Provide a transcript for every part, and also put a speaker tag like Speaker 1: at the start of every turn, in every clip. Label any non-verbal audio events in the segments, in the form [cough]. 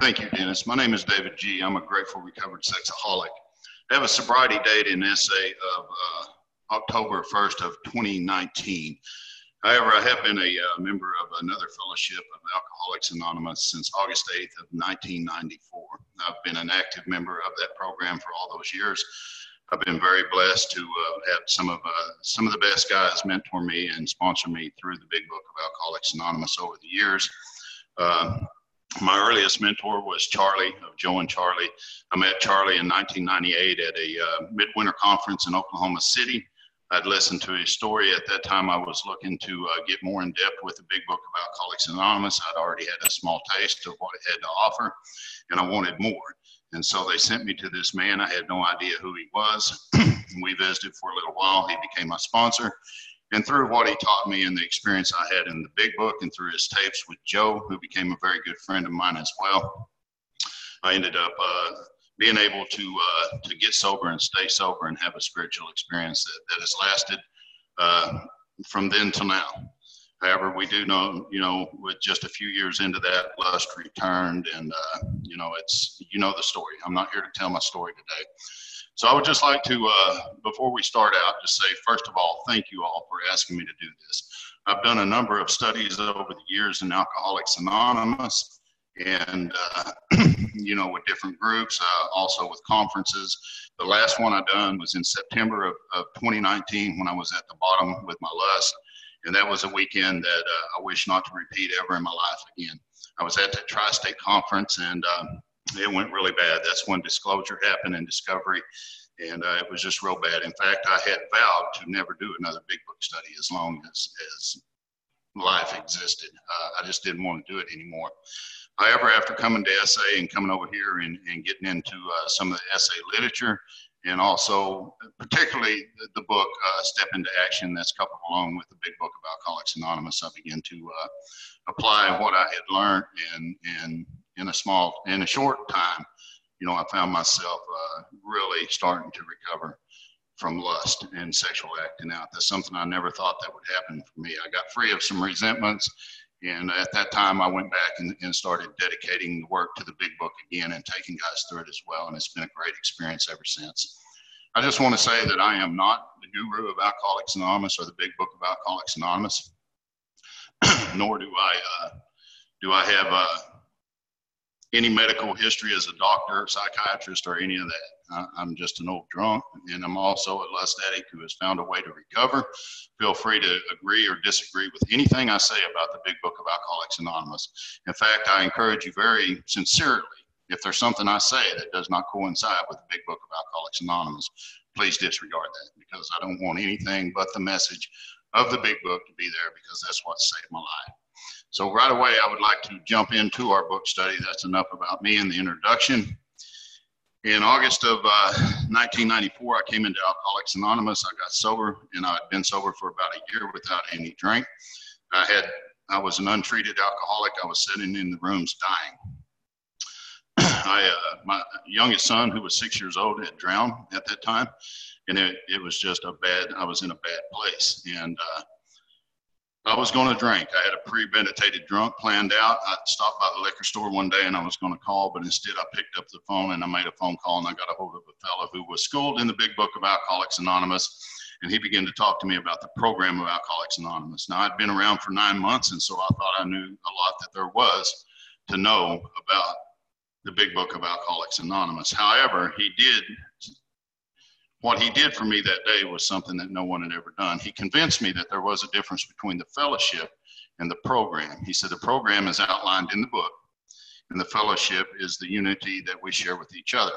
Speaker 1: Thank you, Dennis. My name is David G. I'm a grateful recovered sexaholic. I have a sobriety date in SA of uh, October 1st of 2019. However, I have been a uh, member of another fellowship of Alcoholics Anonymous since August 8th of 1994. I've been an active member of that program for all those years. I've been very blessed to uh, have some of uh, some of the best guys mentor me and sponsor me through the Big Book of Alcoholics Anonymous over the years. My earliest mentor was Charlie of Joe and Charlie. I met Charlie in 1998 at a uh, midwinter conference in Oklahoma City. I'd listened to his story. At that time, I was looking to uh, get more in depth with the Big Book of Alcoholics Anonymous. I'd already had a small taste of what it had to offer, and I wanted more. And so they sent me to this man. I had no idea who he was. [clears throat] we visited for a little while. He became my sponsor. And through what he taught me and the experience I had in the big book and through his tapes with Joe, who became a very good friend of mine as well, I ended up uh, being able to uh, to get sober and stay sober and have a spiritual experience that, that has lasted uh, from then till now. However, we do know, you know, with just a few years into that, lust returned, and uh, you know, it's you know the story. I'm not here to tell my story today. So I would just like to, uh, before we start out, just say, first of all, thank you all for asking me to do this. I've done a number of studies over the years in Alcoholics Anonymous and, uh, [clears throat] you know, with different groups, uh, also with conferences. The last one I done was in September of, of 2019 when I was at the bottom with my lust. And that was a weekend that uh, I wish not to repeat ever in my life again. I was at the Tri State Conference and um, it went really bad. That's when disclosure happened and discovery, and uh, it was just real bad. In fact, I had vowed to never do another big book study as long as as life existed. Uh, I just didn't want to do it anymore. However, after coming to SA and coming over here and, and getting into uh, some of the SA literature, and also particularly the, the book uh, Step into Action that's coupled along with the big book of Alcoholics Anonymous, I began to uh, apply what I had learned and and in a small, in a short time, you know, I found myself uh, really starting to recover from lust and sexual acting out. That's something I never thought that would happen for me. I got free of some resentments. And at that time, I went back and, and started dedicating the work to the big book again and taking guys through it as well. And it's been a great experience ever since. I just want to say that I am not the guru of Alcoholics Anonymous or the big book of Alcoholics Anonymous, [clears throat] nor do I uh, do I have uh, any medical history as a doctor, psychiatrist, or any of that. I'm just an old drunk, and I'm also a lust addict who has found a way to recover. Feel free to agree or disagree with anything I say about the Big Book of Alcoholics Anonymous. In fact, I encourage you very sincerely, if there's something I say that does not coincide with the Big Book of Alcoholics Anonymous, please disregard that because I don't want anything but the message of the Big Book to be there because that's what saved my life. So right away, I would like to jump into our book study. That's enough about me in the introduction. In August of uh, 1994, I came into Alcoholics Anonymous. I got sober, and I had been sober for about a year without any drink. I had, I was an untreated alcoholic. I was sitting in the rooms dying. [clears throat] I, uh, my youngest son, who was six years old, had drowned at that time, and it, it was just a bad. I was in a bad place, and uh, I was going to drink. I had a premeditated drunk planned out. I stopped by the liquor store one day and I was going to call, but instead I picked up the phone and I made a phone call and I got a hold of a fellow who was schooled in the big book of Alcoholics Anonymous. And he began to talk to me about the program of Alcoholics Anonymous. Now, I'd been around for nine months, and so I thought I knew a lot that there was to know about the big book of Alcoholics Anonymous. However, he did what he did for me that day was something that no one had ever done. He convinced me that there was a difference between the fellowship and the program. He said the program is outlined in the book, and the fellowship is the unity that we share with each other.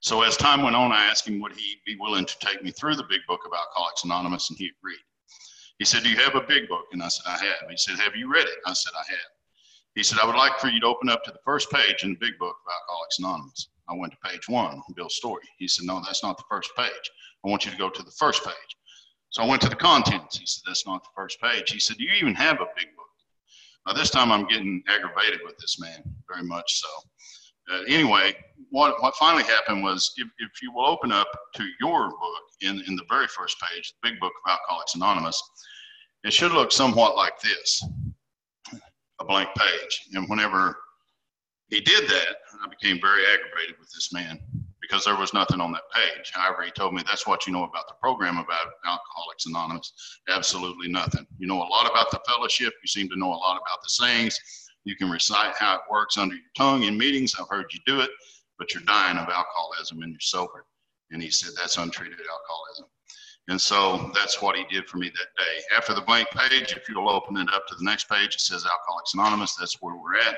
Speaker 1: So as time went on, I asked him would he be willing to take me through the big book of Alcoholics Anonymous, and he agreed. He said, Do you have a big book? And I said, I have. He said, Have you read it? I said, I have. He said, I would like for you to open up to the first page in the big book of Alcoholics Anonymous. I went to page one, Bill's story. He said, No, that's not the first page. I want you to go to the first page. So I went to the contents. He said, That's not the first page. He said, Do you even have a big book? Now, this time I'm getting aggravated with this man, very much so. Uh, anyway, what, what finally happened was if, if you will open up to your book in, in the very first page, the big book of Alcoholics Anonymous, it should look somewhat like this a blank page. And whenever he did that. I became very aggravated with this man because there was nothing on that page. However, he told me that's what you know about the program about Alcoholics Anonymous. Absolutely nothing. You know a lot about the fellowship. You seem to know a lot about the sayings. You can recite how it works under your tongue in meetings. I've heard you do it, but you're dying of alcoholism and you're sober. And he said that's untreated alcoholism. And so that's what he did for me that day. After the blank page, if you'll open it up to the next page, it says Alcoholics Anonymous. That's where we're at.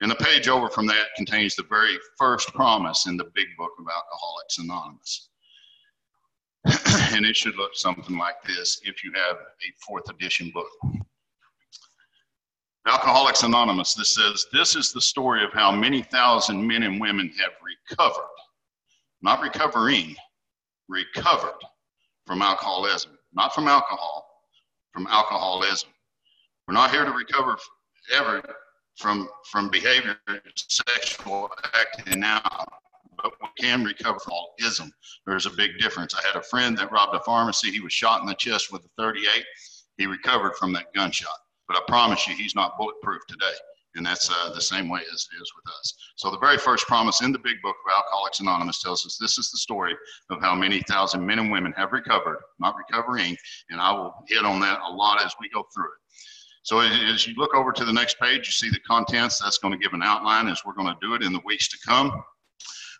Speaker 1: And the page over from that contains the very first promise in the big book of Alcoholics Anonymous. [clears throat] and it should look something like this if you have a fourth edition book. Alcoholics Anonymous, this says, This is the story of how many thousand men and women have recovered, not recovering, recovered from alcoholism, not from alcohol, from alcoholism. We're not here to recover ever from from behavior, sexual acting out, but we can recover from alcoholism. There's a big difference. I had a friend that robbed a pharmacy. He was shot in the chest with a 38. He recovered from that gunshot. But I promise you, he's not bulletproof today. And that's uh, the same way as it is with us. So, the very first promise in the big book of Alcoholics Anonymous tells us this is the story of how many thousand men and women have recovered, not recovering. And I will hit on that a lot as we go through it. So, as you look over to the next page, you see the contents. That's going to give an outline as we're going to do it in the weeks to come.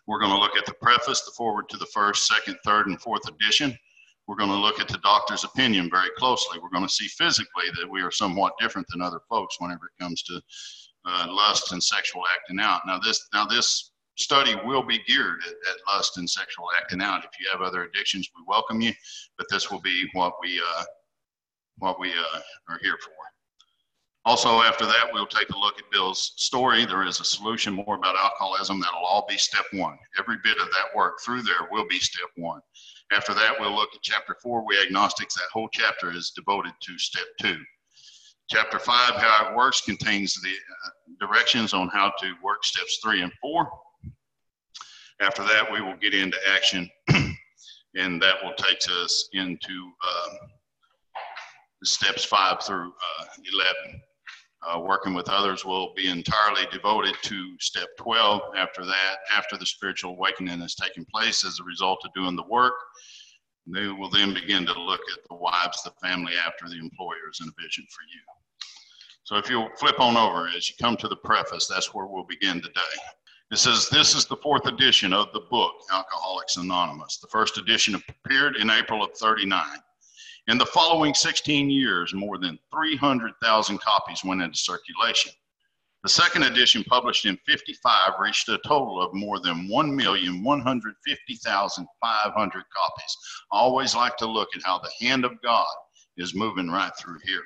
Speaker 1: We're going to look at the preface, the forward to the first, second, third, and fourth edition we're going to look at the doctor's opinion very closely. We're going to see physically that we are somewhat different than other folks whenever it comes to uh, lust and sexual acting out. Now this now this study will be geared at, at, lust and sexual acting out. If you have other addictions, we welcome you, but this will be what we uh, what we uh, are here for. Also, after that, we'll take a look at Bill's story. There is a solution more about alcoholism. That'll all be step one. Every bit of that work through there will be step one. After that, we'll look at chapter four, We Agnostics. That whole chapter is devoted to step two. Chapter five, How It Works, contains the uh, directions on how to work steps three and four. After that, we will get into action, [clears throat] and that will take us into uh, steps five through uh, 11. Uh, working with others will be entirely devoted to step 12. After that, after the spiritual awakening has taken place as a result of doing the work, they will then begin to look at the wives, the family after the employers, and a vision for you. So if you'll flip on over as you come to the preface, that's where we'll begin today. It says, This is the fourth edition of the book, Alcoholics Anonymous. The first edition appeared in April of 39. In the following 16 years, more than 300,000 copies went into circulation. The second edition, published in 55, reached a total of more than 1,150,500 copies. I always like to look at how the hand of God is moving right through here.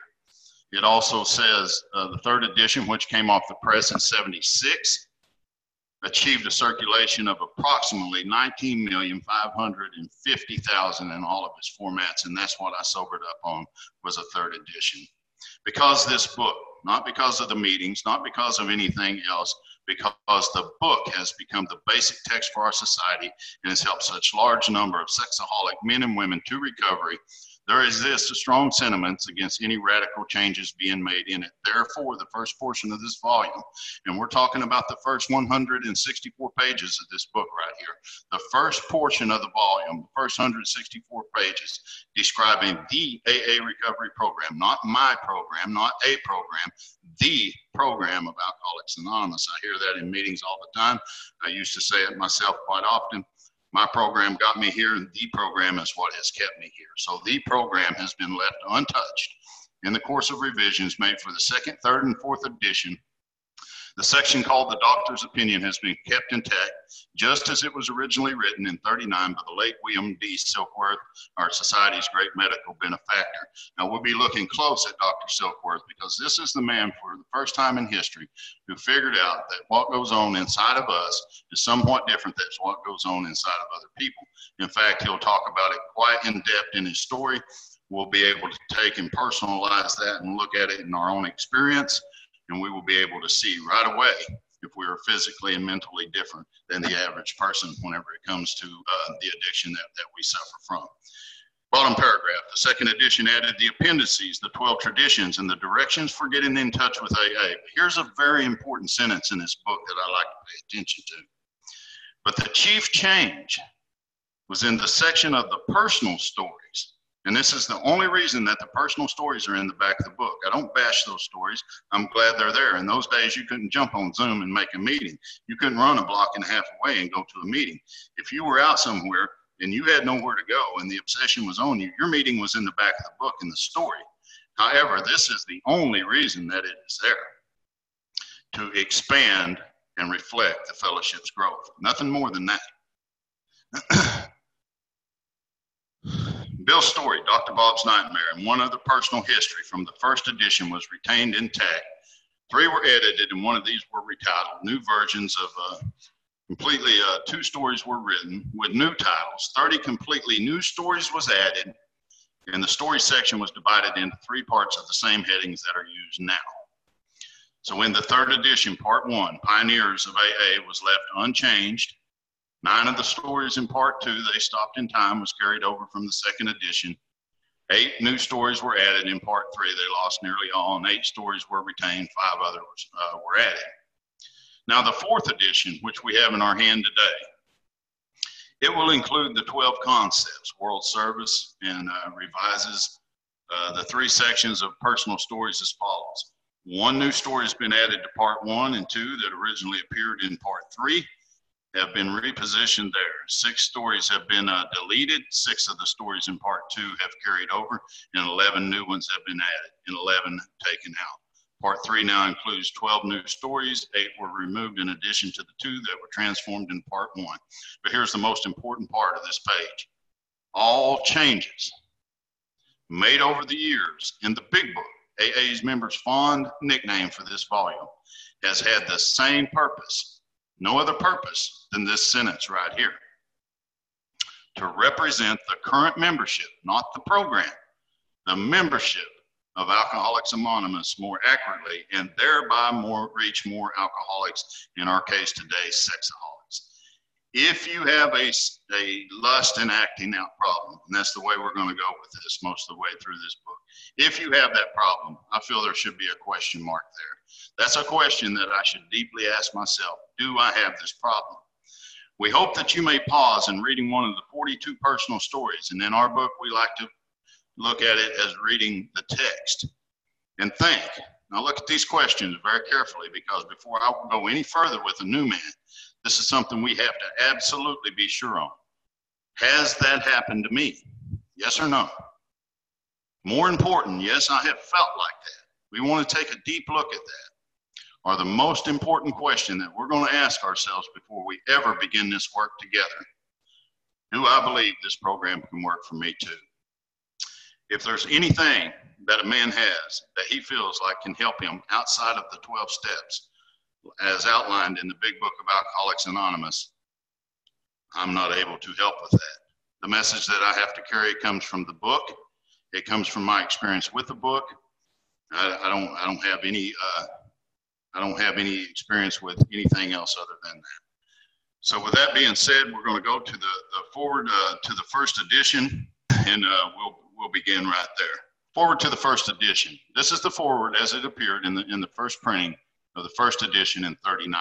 Speaker 1: It also says uh, the third edition, which came off the press in 76, achieved a circulation of approximately 19,550,000 in all of its formats. And that's what I sobered up on was a third edition. Because this book, not because of the meetings, not because of anything else, because the book has become the basic text for our society and has helped such large number of sexaholic men and women to recovery there exists a strong sentiments against any radical changes being made in it. Therefore, the first portion of this volume, and we're talking about the first 164 pages of this book right here, the first portion of the volume, the first 164 pages, describing the AA recovery program, not my program, not a program, the program of Alcoholics Anonymous. I hear that in meetings all the time. I used to say it myself quite often my program got me here, and the program is what has kept me here. So the program has been left untouched in the course of revisions made for the second, third, and fourth edition the section called The Doctor's Opinion has been kept intact, just as it was originally written in 39 by the late William D. Silkworth, our society's great medical benefactor. Now, we'll be looking close at Dr. Silkworth because this is the man for the first time in history who figured out that what goes on inside of us is somewhat different than what goes on inside of other people. In fact, he'll talk about it quite in depth in his story. We'll be able to take and personalize that and look at it in our own experience and we will be able to see right away if we are physically and mentally different than the average person whenever it comes to uh, the addiction that, that we suffer from. Bottom paragraph, the second edition added the appendices, the 12 traditions, and the directions for getting in touch with AA. Here's a very important sentence in this book that I like to pay attention to. But the chief change was in the section of the personal stories. And this is the only reason that the personal stories are in the back of the book. I don't bash those stories. I'm glad they're there. In those days, you couldn't jump on Zoom and make a meeting. You couldn't run a block and a half away and go to a meeting. If you were out somewhere and you had nowhere to go and the obsession was on you, your meeting was in the back of the book in the story. However, this is the only reason that it is there to expand and reflect the fellowship's growth. Nothing more than that. [clears throat] Bill's story, Dr. Bob's Nightmare, and one other personal history from the first edition was retained intact. Three were edited, and one of these were retitled. New versions of uh, completely uh, two stories were written with new titles. 30 completely new stories was added, and the story section was divided into three parts of the same headings that are used now. So in the third edition, part one, Pioneers of AA was left unchanged. Nine of the stories in part two, They Stopped in Time, was carried over from the second edition. Eight new stories were added in part three. They lost nearly all, and eight stories were retained. Five others uh, were added. Now, the fourth edition, which we have in our hand today, it will include the 12 concepts, world service, and uh, revises uh, the three sections of personal stories as follows. One new story has been added to part one and two that originally appeared in part three have been repositioned there. Six stories have been uh, deleted. Six of the stories in part two have carried over, and 11 new ones have been added, and 11 taken out. Part three now includes 12 new stories. Eight were removed in addition to the two that were transformed in part one. But here's the most important part of this page all changes made over the years in the big book AA's members' fond nickname for this volume, has had the same purpose, no other purpose than this sentence right here to represent the current membership, not the program, the membership of Alcoholics Anonymous more accurately and thereby more reach more alcoholics, in our case today, sexaholics. If you have a, a lust and acting out problem, and that's the way we're going to go with this most of the way through this book, if you have that problem, I feel there should be a question mark there. That's a question that I should deeply ask myself Do I have this problem? We hope that you may pause in reading one of the 42 personal stories. And in our book, we like to look at it as reading the text and think. Now, look at these questions very carefully because before I go any further with a new man, this is something we have to absolutely be sure on. Has that happened to me? Yes or no? More important, yes, I have felt like that. We want to take a deep look at that. Are the most important question that we're going to ask ourselves before we ever begin this work together. Do I believe this program can work for me too? If there's anything that a man has that he feels like can help him outside of the 12 steps, as outlined in the big book of Alcoholics Anonymous, I'm not able to help with that. The message that I have to carry comes from the book it comes from my experience with the book. I, I don't I don't have any uh, I don't have any experience with anything else other than that. So with that being said, we're going to go to the, the forward uh, to the first edition, and uh, we'll we'll begin right there. Forward to the first edition. This is the forward as it appeared in the in the first printing of the first edition in 39.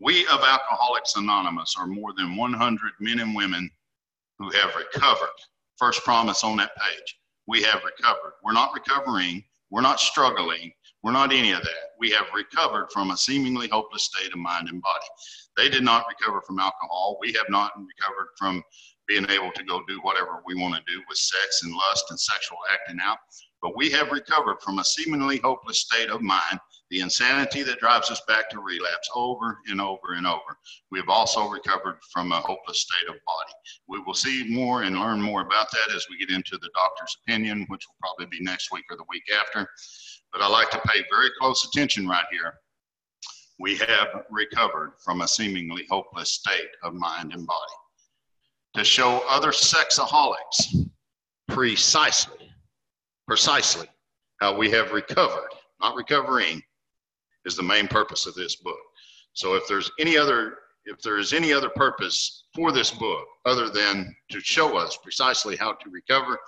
Speaker 1: We of Alcoholics Anonymous are more than 100 men and women who have recovered. First promise on that page we have recovered. We're not recovering. We're not struggling. We're not any of that. We have recovered from a seemingly hopeless state of mind and body. They did not recover from alcohol. We have not recovered from being able to go do whatever we want to do with sex and lust and sexual acting out. But we have recovered from a seemingly hopeless state of mind the insanity that drives us back to relapse over and over and over. We have also recovered from a hopeless state of body. We will see more and learn more about that as we get into the doctor's opinion, which will probably be next week or the week after. But I like to pay very close attention right here. We have recovered from a seemingly hopeless state of mind and body. To show other sexaholics precisely, precisely how we have recovered, not recovering, is the main purpose of this book. So if there's any other if there is any other purpose for this book other than to show us precisely how to recover,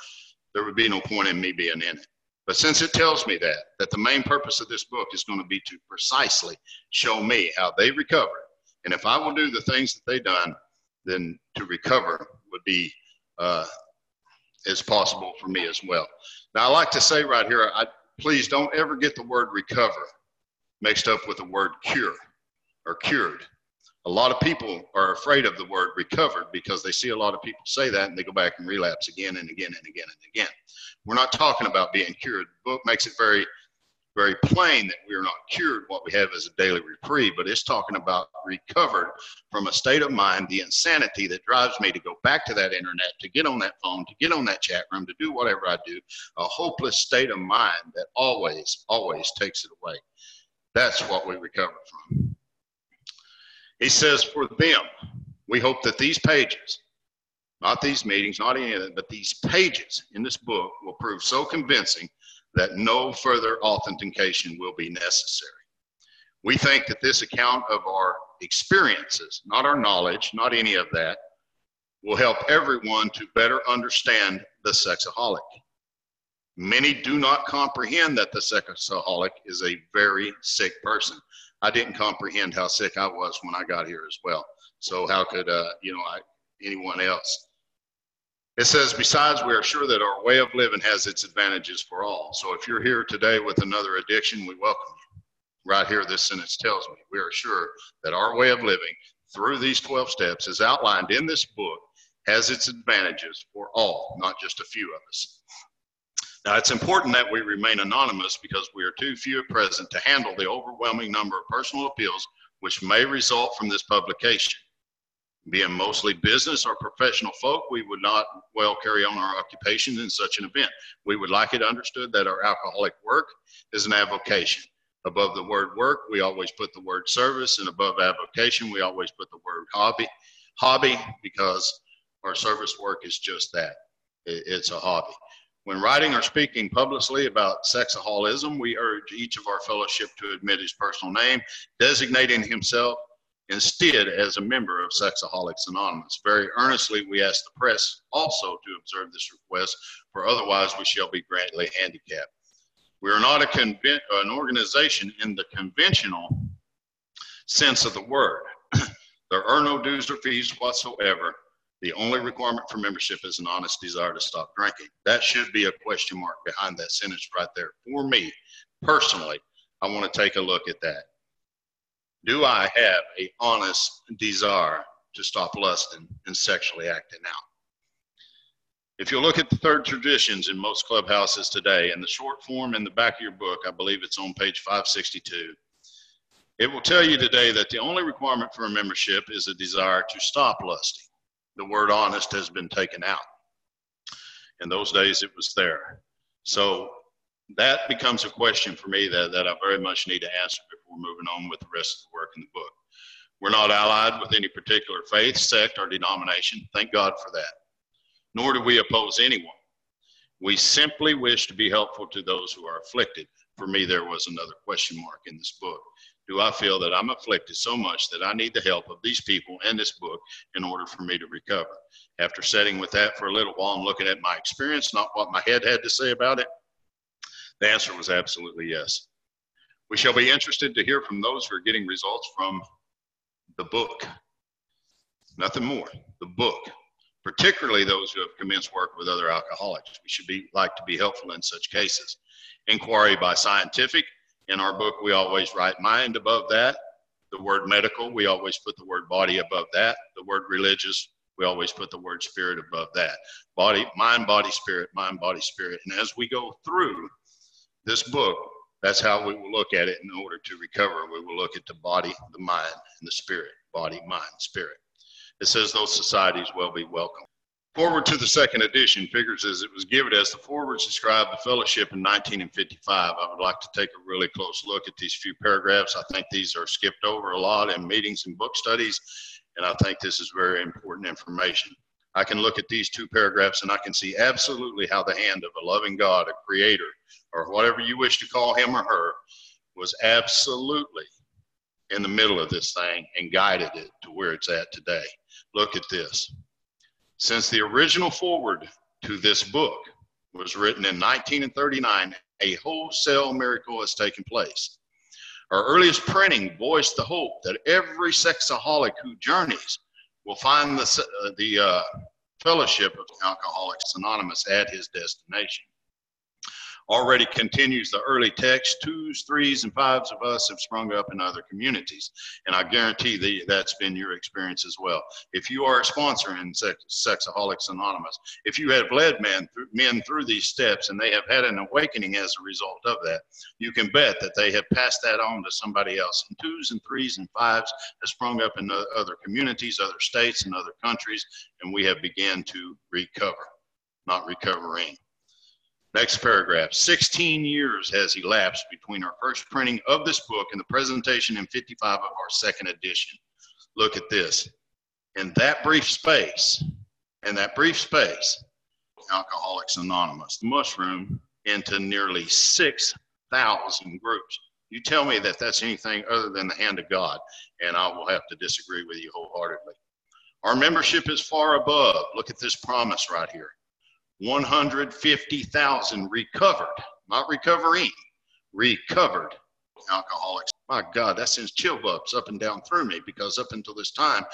Speaker 1: there would be no point in me being in it. But since it tells me that, that the main purpose of this book is going to be to precisely show me how they recover. And if I will do the things that they've done, then to recover would be uh, as possible for me as well. Now, I like to say right here, I, please don't ever get the word recover mixed up with the word cure or cured. A lot of people are afraid of the word recovered because they see a lot of people say that and they go back and relapse again and again and again and again. We're not talking about being cured. The book makes it very, very plain that we are not cured. What we have is a daily reprieve, but it's talking about recovered from a state of mind, the insanity that drives me to go back to that internet, to get on that phone, to get on that chat room, to do whatever I do, a hopeless state of mind that always, always takes it away. That's what we recover from. He says, For them, we hope that these pages, not these meetings, not any of them, but these pages in this book will prove so convincing that no further authentication will be necessary. We think that this account of our experiences, not our knowledge, not any of that, will help everyone to better understand the sexaholic. Many do not comprehend that the sexaholic is a very sick person. I didn't comprehend how sick I was when I got here as well. So how could uh, you know I, anyone else? It says, besides, we are sure that our way of living has its advantages for all. So if you're here today with another addiction, we welcome you. Right here, this sentence tells me we are sure that our way of living through these 12 steps, as outlined in this book, has its advantages for all, not just a few of us. Now, it's important that we remain anonymous because we are too few at present to handle the overwhelming number of personal appeals which may result from this publication. Being mostly business or professional folk, we would not well carry on our occupations in such an event. We would like it understood that our alcoholic work is an avocation. Above the word work, we always put the word service, and above avocation, we always put the word hobby. Hobby, because our service work is just that it's a hobby. When writing or speaking publicly about sexaholism, we urge each of our fellowship to admit his personal name, designating himself instead as a member of Sexaholics Anonymous. Very earnestly, we ask the press also to observe this request, for otherwise we shall be greatly handicapped. We are not an organization in the conventional sense of the word. [clears throat] there are no dues or fees whatsoever the only requirement for membership is an honest desire to stop drinking. That should be a question mark behind that sentence right there. For me personally, I want to take a look at that. Do I have a honest desire to stop lusting and sexually acting out? If you look at the third traditions in most clubhouses today, in the short form in the back of your book, I believe it's on page 562, it will tell you today that the only requirement for a membership is a desire to stop lusting the word honest has been taken out. In those days, it was there. So that becomes a question for me that, that I very much need to answer before moving on with the rest of the work in the book. We're not allied with any particular faith, sect, or denomination. Thank God for that. Nor do we oppose anyone. We simply wish to be helpful to those who are afflicted. For me, there was another question mark in this book do I feel that I'm afflicted so much that I need the help of these people and this book in order for me to recover. After sitting with that for a little while and looking at my experience, not what my head had to say about it, the answer was absolutely yes. We shall be interested to hear from those who are getting results from the book. Nothing more, the book. Particularly those who have commenced work with other alcoholics. We should be like to be helpful in such cases. Inquiry by scientific in our book, we always write mind above that. The word medical, we always put the word body above that. The word religious, we always put the word spirit above that. Body, mind, body, spirit, mind, body, spirit. And as we go through this book, that's how we will look at it in order to recover. We will look at the body, the mind, and the spirit. Body, mind, spirit. It says those societies will be welcome. Forward to the second edition figures as it was given as the forwards described the fellowship in 1955. I would like to take a really close look at these few paragraphs. I think these are skipped over a lot in meetings and book studies, and I think this is very important information. I can look at these two paragraphs and I can see absolutely how the hand of a loving God, a creator, or whatever you wish to call him or her, was absolutely in the middle of this thing and guided it to where it's at today. Look at this. Since the original foreword to this book was written in 1939, a wholesale miracle has taken place. Our earliest printing voiced the hope that every sexaholic who journeys will find the, uh, the uh, fellowship of Alcoholics Anonymous at his destination already continues the early text. Twos, threes, and fives of us have sprung up in other communities. And I guarantee that that's been your experience as well. If you are a sponsor in Sex, Sexaholics Anonymous, if you have led men through, men through these steps and they have had an awakening as a result of that, you can bet that they have passed that on to somebody else. And twos and threes and fives have sprung up in other communities, other states, and other countries, and we have begun to recover, not recovering. Next paragraph. 16 years has elapsed between our first printing of this book and the presentation in 55 of our second edition. Look at this. In that brief space, in that brief space, Alcoholics Anonymous the mushroom into nearly 6,000 groups. You tell me that that's anything other than the hand of God, and I will have to disagree with you wholeheartedly. Our membership is far above. Look at this promise right here 150,000 recovered, not recovering, recovered alcoholics. My God, that sends chill bumps up and down through me because up until this time,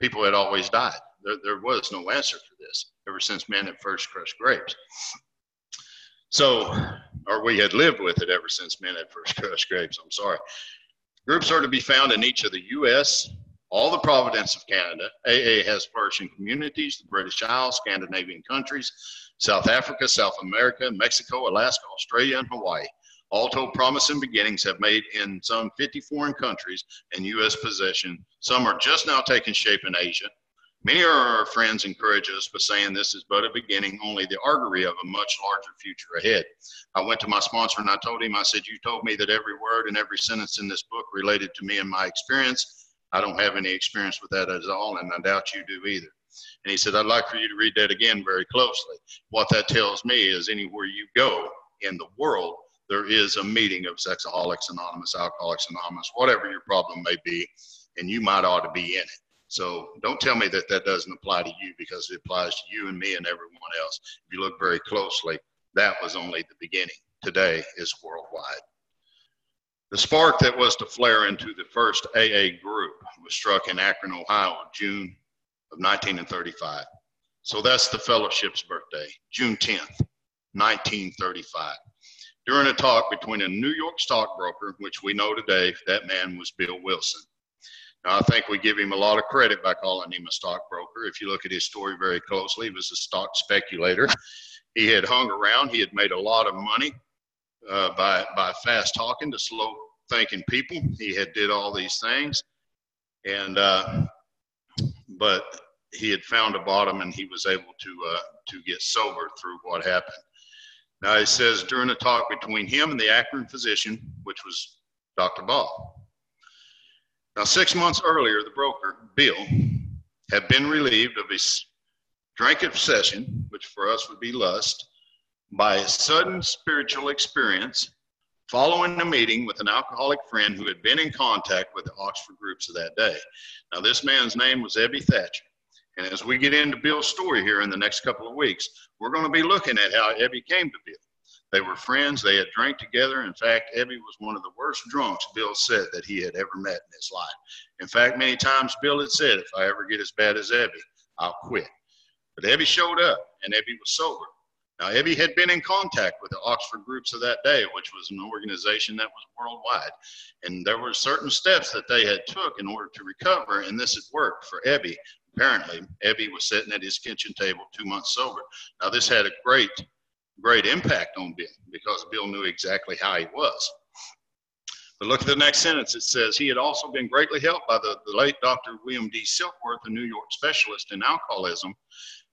Speaker 1: people had always died. There, there was no answer for this ever since men had first crushed grapes. So, or we had lived with it ever since men had first [laughs] crushed grapes. I'm sorry. Groups are to be found in each of the U.S., all the province of Canada. AA has flourishing communities, the British Isles, Scandinavian countries, South Africa, South America, Mexico, Alaska, Australia, and Hawaii. All told, promising beginnings have made in some 50 foreign countries and U.S. possession. Some are just now taking shape in Asia. Many of our friends encourage us by saying this is but a beginning, only the artery of a much larger future ahead. I went to my sponsor and I told him, I said, You told me that every word and every sentence in this book related to me and my experience. I don't have any experience with that at all, and I doubt you do either. And he said, I'd like for you to read that again very closely. What that tells me is anywhere you go in the world, there is a meeting of Sexaholics Anonymous, Alcoholics Anonymous, whatever your problem may be, and you might ought to be in it. So don't tell me that that doesn't apply to you because it applies to you and me and everyone else. If you look very closely, that was only the beginning. Today is worldwide. The spark that was to flare into the first AA group was struck in Akron, Ohio, June of 1935. So that's the fellowship's birthday, June 10th, 1935. During a talk between a New York stockbroker, which we know today that man was Bill Wilson. Now, I think we give him a lot of credit by calling him a stockbroker. If you look at his story very closely, he was a stock speculator. He had hung around, he had made a lot of money uh, by, by fast talking to slow thinking people. He had did all these things. And uh, but he had found a bottom and he was able to uh, to get sober through what happened. Now he says during a talk between him and the Akron physician, which was Dr. Bob. Now six months earlier, the broker Bill had been relieved of his drink obsession, which for us would be lust, by a sudden spiritual experience following a meeting with an alcoholic friend who had been in contact with the Oxford groups of that day. Now, this man's name was Ebby Thatcher. And as we get into Bill's story here in the next couple of weeks, we're going to be looking at how Ebby came to Bill. They were friends, they had drank together. In fact, Ebby was one of the worst drunks Bill said that he had ever met in his life. In fact, many times Bill had said, if I ever get as bad as Ebby, I'll quit. But Ebby showed up, and Ebby was sober. Now, Ebby had been in contact with the Oxford groups of that day, which was an organization that was worldwide. And there were certain steps that they had took in order to recover, and this had worked for Ebby. Apparently, Ebby was sitting at his kitchen table two months sober. Now, this had a great, great impact on Bill because Bill knew exactly how he was. But look at the next sentence. It says, He had also been greatly helped by the, the late Dr. William D. Silkworth, a New York specialist in alcoholism,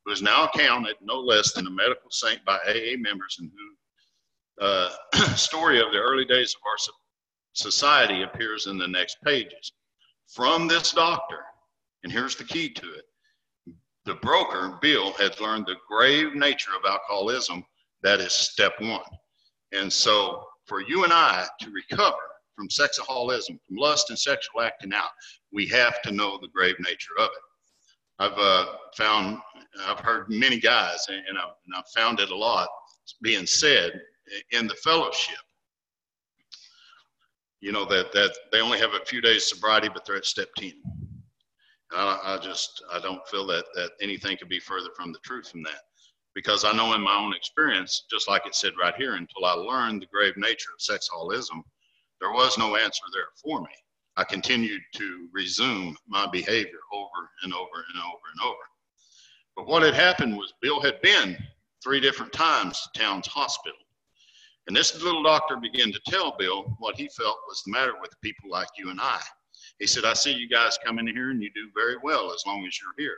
Speaker 1: who is now counted no less than a medical saint by AA members and whose uh, [clears throat] story of the early days of our society appears in the next pages. From this doctor, and here's the key to it the broker, Bill, had learned the grave nature of alcoholism. That is step one. And so, for you and I to recover from sexaholism, from lust and sexual acting out, we have to know the grave nature of it. I've uh, found, I've heard many guys, and, I've, and I've found it a lot being said in the fellowship. You know that that they only have a few days sobriety, but they're at step ten. I, I just I don't feel that that anything could be further from the truth from that because I know in my own experience, just like it said right here, until I learned the grave nature of sexaholism, there was no answer there for me. I continued to resume my behavior over and over and over and over. But what had happened was Bill had been three different times to Towns Hospital. And this little doctor began to tell Bill what he felt was the matter with people like you and I. He said, I see you guys come in here and you do very well as long as you're here.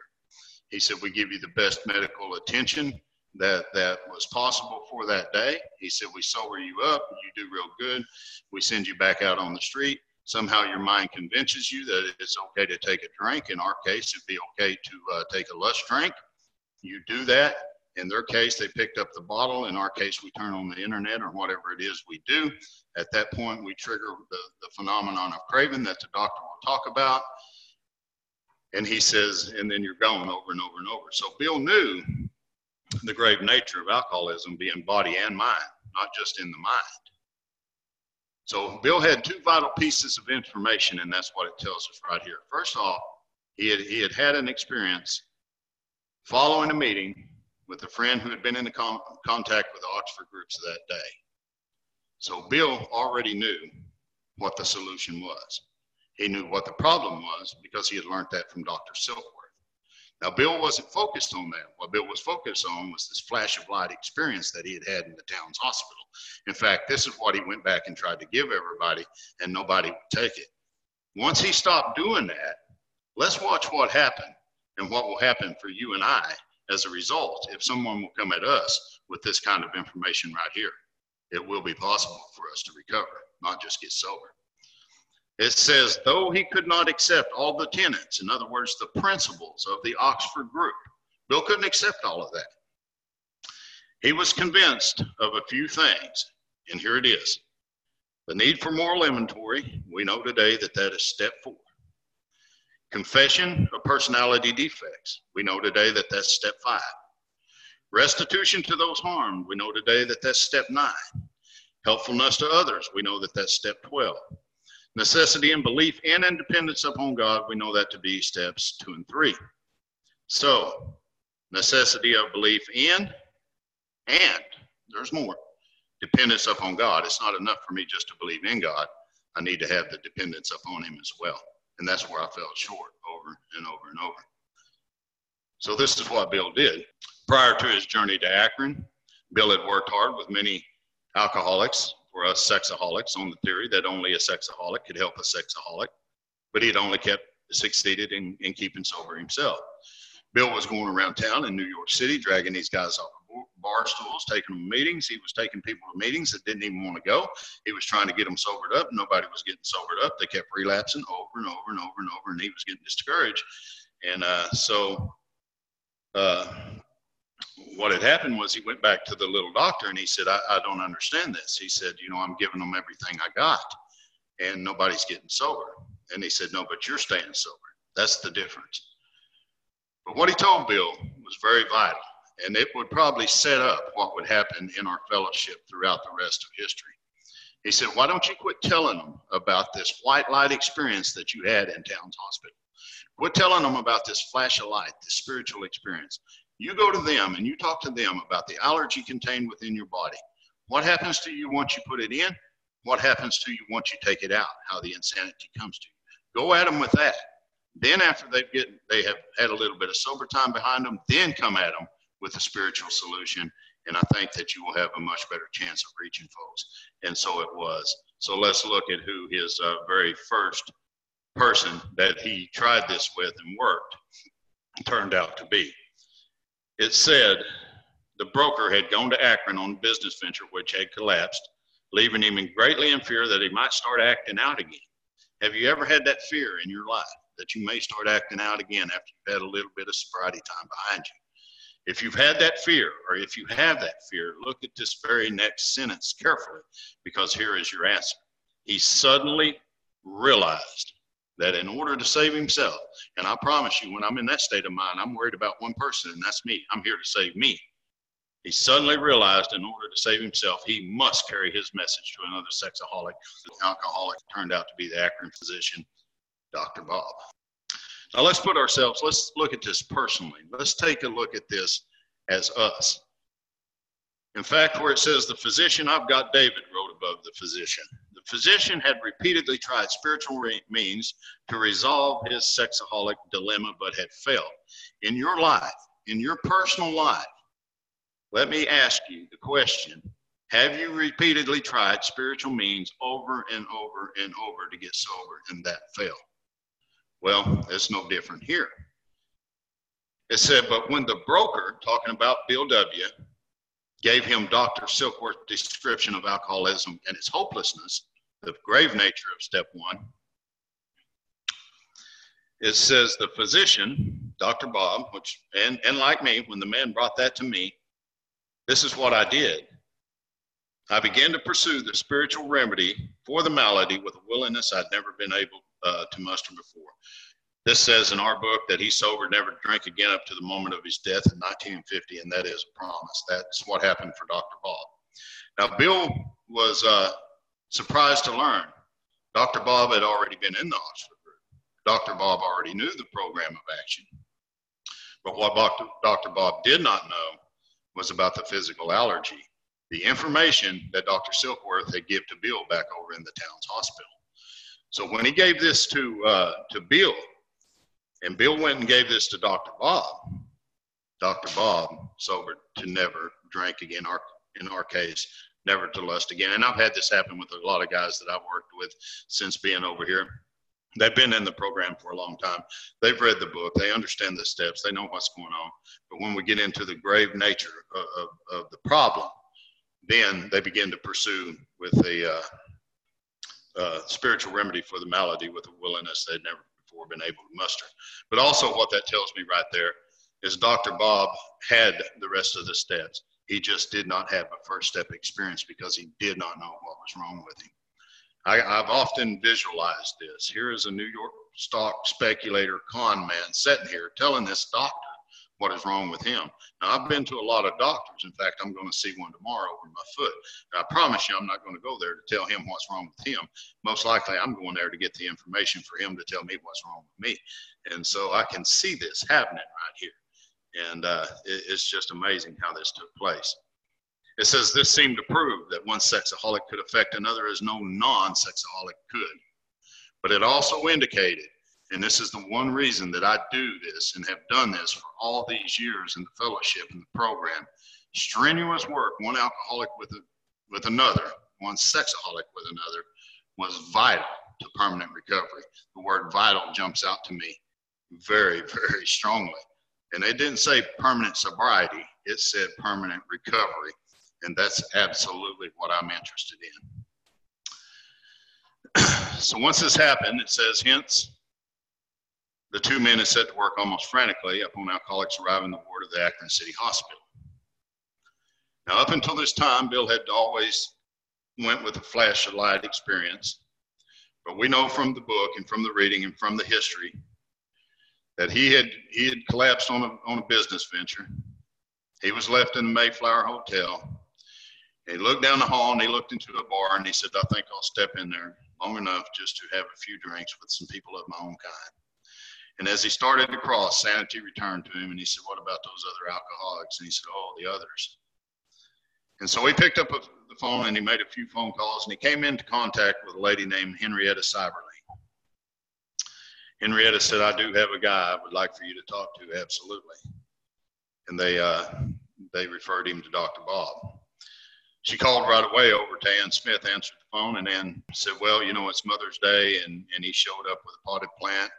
Speaker 1: He said, We give you the best medical attention that that was possible for that day. He said, "We sober you up. You do real good. We send you back out on the street. Somehow your mind convinces you that it's okay to take a drink. In our case, it'd be okay to uh, take a lust drink. You do that. In their case, they picked up the bottle. In our case, we turn on the internet or whatever it is we do. At that point, we trigger the, the phenomenon of craving that the doctor will talk about. And he says, and then you're going over and over and over. So Bill knew the grave nature of alcoholism being body and mind, not just in the mind. So Bill had two vital pieces of information, and that's what it tells us right here. First off, he had, he had had an experience following a meeting with a friend who had been in the con- contact with the Oxford groups that day. So Bill already knew what the solution was. He knew what the problem was because he had learned that from Dr. Silkworth. Now, Bill wasn't focused on that. What Bill was focused on was this flash of light experience that he had had in the Towns hospital. In fact, this is what he went back and tried to give everybody, and nobody would take it. Once he stopped doing that, let's watch what happened and what will happen for you and I as a result if someone will come at us with this kind of information right here. It will be possible for us to recover, not just get sober. It says, though he could not accept all the tenets, in other words, the principles of the Oxford group, Bill couldn't accept all of that. He was convinced of a few things, and here it is. The need for moral inventory, we know today that that is step four. Confession of personality defects, we know today that that's step five. Restitution to those harmed, we know today that that's step nine. Helpfulness to others, we know that that's step 12 necessity and belief and independence upon God, we know that to be steps two and three. So, necessity of belief in and there's more dependence upon God. It's not enough for me just to believe in God. I need to have the dependence upon Him as well. And that's where I fell short over and over and over. So, this is what Bill did. Prior to his journey to Akron, Bill had worked hard with many alcoholics for us sexaholics on the theory that only a sexaholic could help a sexaholic, but he'd only kept succeeded in, in keeping sober himself. Bill was going around town in New York City, dragging these guys off of bar stools, taking them to meetings. He was taking people to meetings that didn't even want to go. He was trying to get them sobered up. Nobody was getting sobered up. They kept relapsing over and over and over and over, and he was getting discouraged. And uh, so uh, what had happened was he went back to the little doctor and he said, I, I don't understand this. He said, You know, I'm giving them everything I got and nobody's getting sober. And he said, No, but you're staying sober. That's the difference. But what he told Bill was very vital, and it would probably set up what would happen in our fellowship throughout the rest of history. He said, Why don't you quit telling them about this white light experience that you had in Towns Hospital? Quit telling them about this flash of light, this spiritual experience. You go to them and you talk to them about the allergy contained within your body. What happens to you once you put it in? What happens to you once you take it out? How the insanity comes to you. Go at them with that. Then after they've get they have had a little bit of sober time behind them, then come at them with a spiritual solution. And I think that you will have a much better chance of reaching folks. And so it was. So let's look at who his uh, very first person that he tried this with and worked turned out to be it said the broker had gone to Akron on a business venture which had collapsed, leaving him in greatly in fear that he might start acting out again. Have you ever had that fear in your life that you may start acting out again after you've had a little bit of sobriety time behind you? If you've had that fear, or if you have that fear, look at this very next sentence carefully, because here is your answer. he suddenly realized that in order to save himself, and I promise you, when I'm in that state of mind, I'm worried about one person, and that's me. I'm here to save me. He suddenly realized in order to save himself, he must carry his message to another sexaholic. The alcoholic turned out to be the Akron physician, Dr. Bob. Now let's put ourselves, let's look at this personally. Let's take a look at this as us. In fact, where it says the physician, I've got David wrote above the physician. The physician had repeatedly tried spiritual means to resolve his sexaholic dilemma, but had failed. In your life, in your personal life, let me ask you the question Have you repeatedly tried spiritual means over and over and over to get sober and that failed? Well, it's no different here. It said, but when the broker, talking about Bill W., gave him Dr. Silkworth's description of alcoholism and its hopelessness, the grave nature of step one, it says the physician, Dr. Bob, which and, and like me, when the man brought that to me, this is what I did. I began to pursue the spiritual remedy for the malady with a willingness I'd never been able uh, to muster before. This says in our book that he sobered, never drank again up to the moment of his death in 1950, and that is a promise. That's what happened for Dr. Bob. Now, Bill was uh, surprised to learn Dr. Bob had already been in the Oxford group. Dr. Bob already knew the program of action. But what Dr. Bob did not know was about the physical allergy, the information that Dr. Silkworth had given to Bill back over in the Towns Hospital. So when he gave this to uh, to Bill, and Bill went and gave this to Dr. Bob. Dr. Bob sobered to never drink again, our, in our case, never to lust again. And I've had this happen with a lot of guys that I've worked with since being over here. They've been in the program for a long time. They've read the book. They understand the steps. They know what's going on. But when we get into the grave nature of, of, of the problem, then they begin to pursue with a uh, uh, spiritual remedy for the malady with a willingness they'd never been able to muster. But also, what that tells me right there is Dr. Bob had the rest of the steps. He just did not have a first step experience because he did not know what was wrong with him. I, have often visualized this. Here is a New York stock speculator con man sitting here telling this doctor what is wrong with him. Now, I've been to a lot of doctors. In fact, I'm going to see one tomorrow over my foot. I promise you, I'm not going to go there to tell him what's wrong with him. Most likely, I'm going there to get the information for him to tell me what's wrong with me. And so I can see this happening right here. And uh, it, it's just amazing how this took place. It says this seemed to prove that one sexaholic could affect another as no non sexaholic could. But it also indicated and this is the one reason that I do this and have done this for all these years in the fellowship and the program. Strenuous work, one alcoholic with, a, with another, one sexaholic with another, was vital to permanent recovery. The word vital jumps out to me very, [laughs] very strongly. And they didn't say permanent sobriety, it said permanent recovery. And that's absolutely what I'm interested in. [clears throat] so once this happened, it says, hence, the two men had set to work almost frantically upon alcoholics arriving the ward of the Akron City Hospital. Now, up until this time, Bill had always went with a flash of light experience, but we know from the book and from the reading and from the history that he had he had collapsed on a on a business venture. He was left in the Mayflower Hotel. He looked down the hall and he looked into a bar and he said, "I think I'll step in there long enough just to have a few drinks with some people of my own kind." And as he started to cross, sanity returned to him, and he said, What about those other alcoholics? And he said, Oh, the others. And so he picked up a, the phone and he made a few phone calls, and he came into contact with a lady named Henrietta Seiberling. Henrietta said, I do have a guy I would like for you to talk to, absolutely. And they, uh, they referred him to Dr. Bob. She called right away over to Ann Smith, answered the phone, and Ann said, Well, you know, it's Mother's Day, and, and he showed up with a potted plant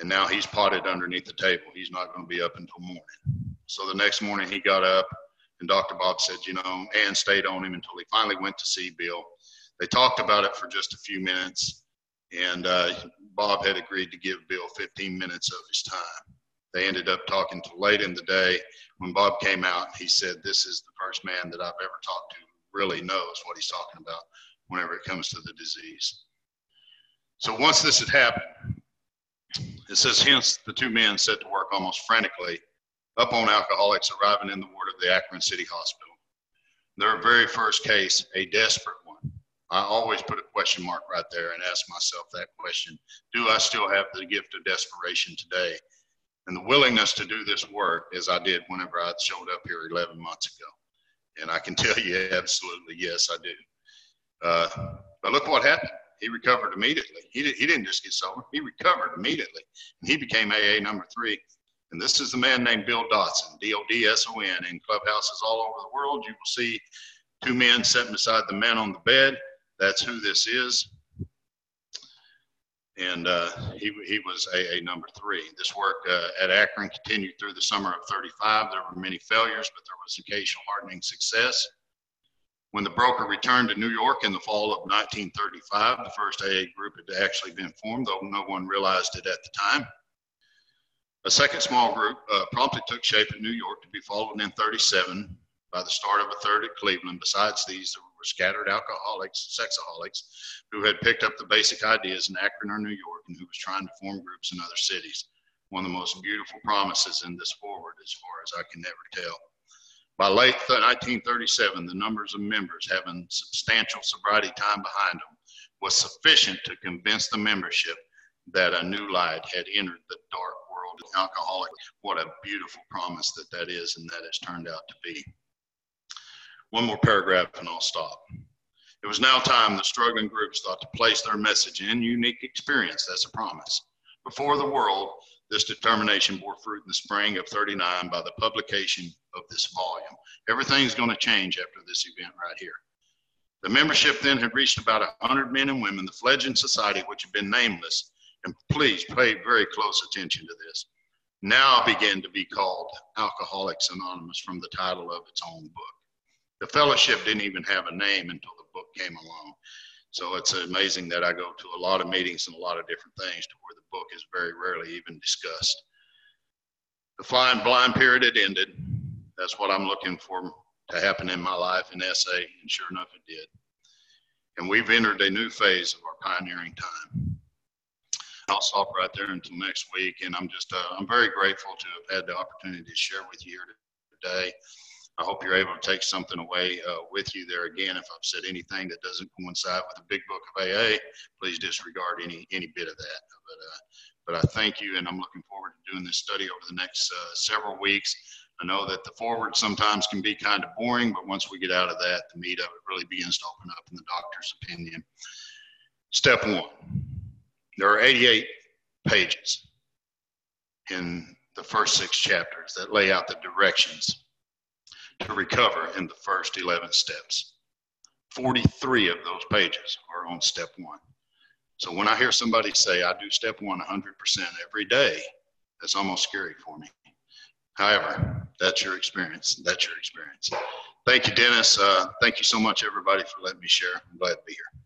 Speaker 1: and now he's potted underneath the table. He's not going to be up until morning. So the next morning he got up, and Dr. Bob said, you know, Ann stayed on him until he finally went to see Bill. They talked about it for just a few minutes, and uh, Bob had agreed to give Bill 15 minutes of his time. They ended up talking till late in the day. When Bob came out, he said, This is the first man that I've ever talked to who really knows what he's talking about whenever it comes to the disease. So once this had happened, it says, hence the two men set to work almost frantically up on alcoholics arriving in the ward of the Akron City Hospital. Their very first case, a desperate one. I always put a question mark right there and ask myself that question Do I still have the gift of desperation today? And the willingness to do this work as I did whenever I showed up here 11 months ago. And I can tell you [laughs] absolutely, yes, I do. Uh, but look what happened. He recovered immediately. He, did, he didn't just get sober, he recovered immediately. And he became AA number three. And this is the man named Bill Dotson, D O D S O N. In clubhouses all over the world, you will see two men sitting beside the man on the bed. That's who this is. And uh, he, he was AA number three. This work uh, at Akron continued through the summer of 35. There were many failures, but there was occasional heartening success. When the broker returned to New York in the fall of 1935, the first AA group had actually been formed, though no one realized it at the time. A second small group uh, promptly took shape in New York to be followed in 37 by the start of a third at Cleveland. Besides these, there were scattered alcoholics, sexaholics, who had picked up the basic ideas in Akron or New York and who was trying to form groups in other cities. One of the most beautiful promises in this foreword, as far as I can ever tell. By late 1937, the numbers of members having substantial sobriety time behind them was sufficient to convince the membership that a new light had entered the dark world of alcoholic. What a beautiful promise that that is, and that has turned out to be. One more paragraph and I'll stop. It was now time the struggling groups thought to place their message in unique experience, that's a promise, before the world this determination bore fruit in the spring of 39 by the publication of this volume. Everything's going to change after this event right here. The membership then had reached about 100 men and women, the fledgling society, which had been nameless, and please pay very close attention to this, now began to be called Alcoholics Anonymous from the title of its own book. The fellowship didn't even have a name until the book came along. So it's amazing that I go to a lot of meetings and a lot of different things to where the book is very rarely even discussed. The flying blind period had ended. That's what I'm looking for to happen in my life in SA, and sure enough, it did. And we've entered a new phase of our pioneering time. I'll stop right there until next week, and I'm just uh, I'm very grateful to have had the opportunity to share with you here today. I hope you're able to take something away uh, with you there. Again, if I've said anything that doesn't coincide with the big book of AA, please disregard any any bit of that. But uh, but I thank you, and I'm looking foreword to doing this study over the next uh, several weeks. I know that the forward sometimes can be kind of boring, but once we get out of that, the meat of it really begins to open up in the doctor's opinion. Step one there are 88 pages in the first six chapters that lay out the directions to recover in the first 11 steps. 43 of those pages are on step one. So when I hear somebody say, I do step one 100% every day, that's almost scary for me. However, that's your experience. That's your experience. Thank you, Dennis. Uh, thank you so much, everybody, for letting me share. I'm glad to be here.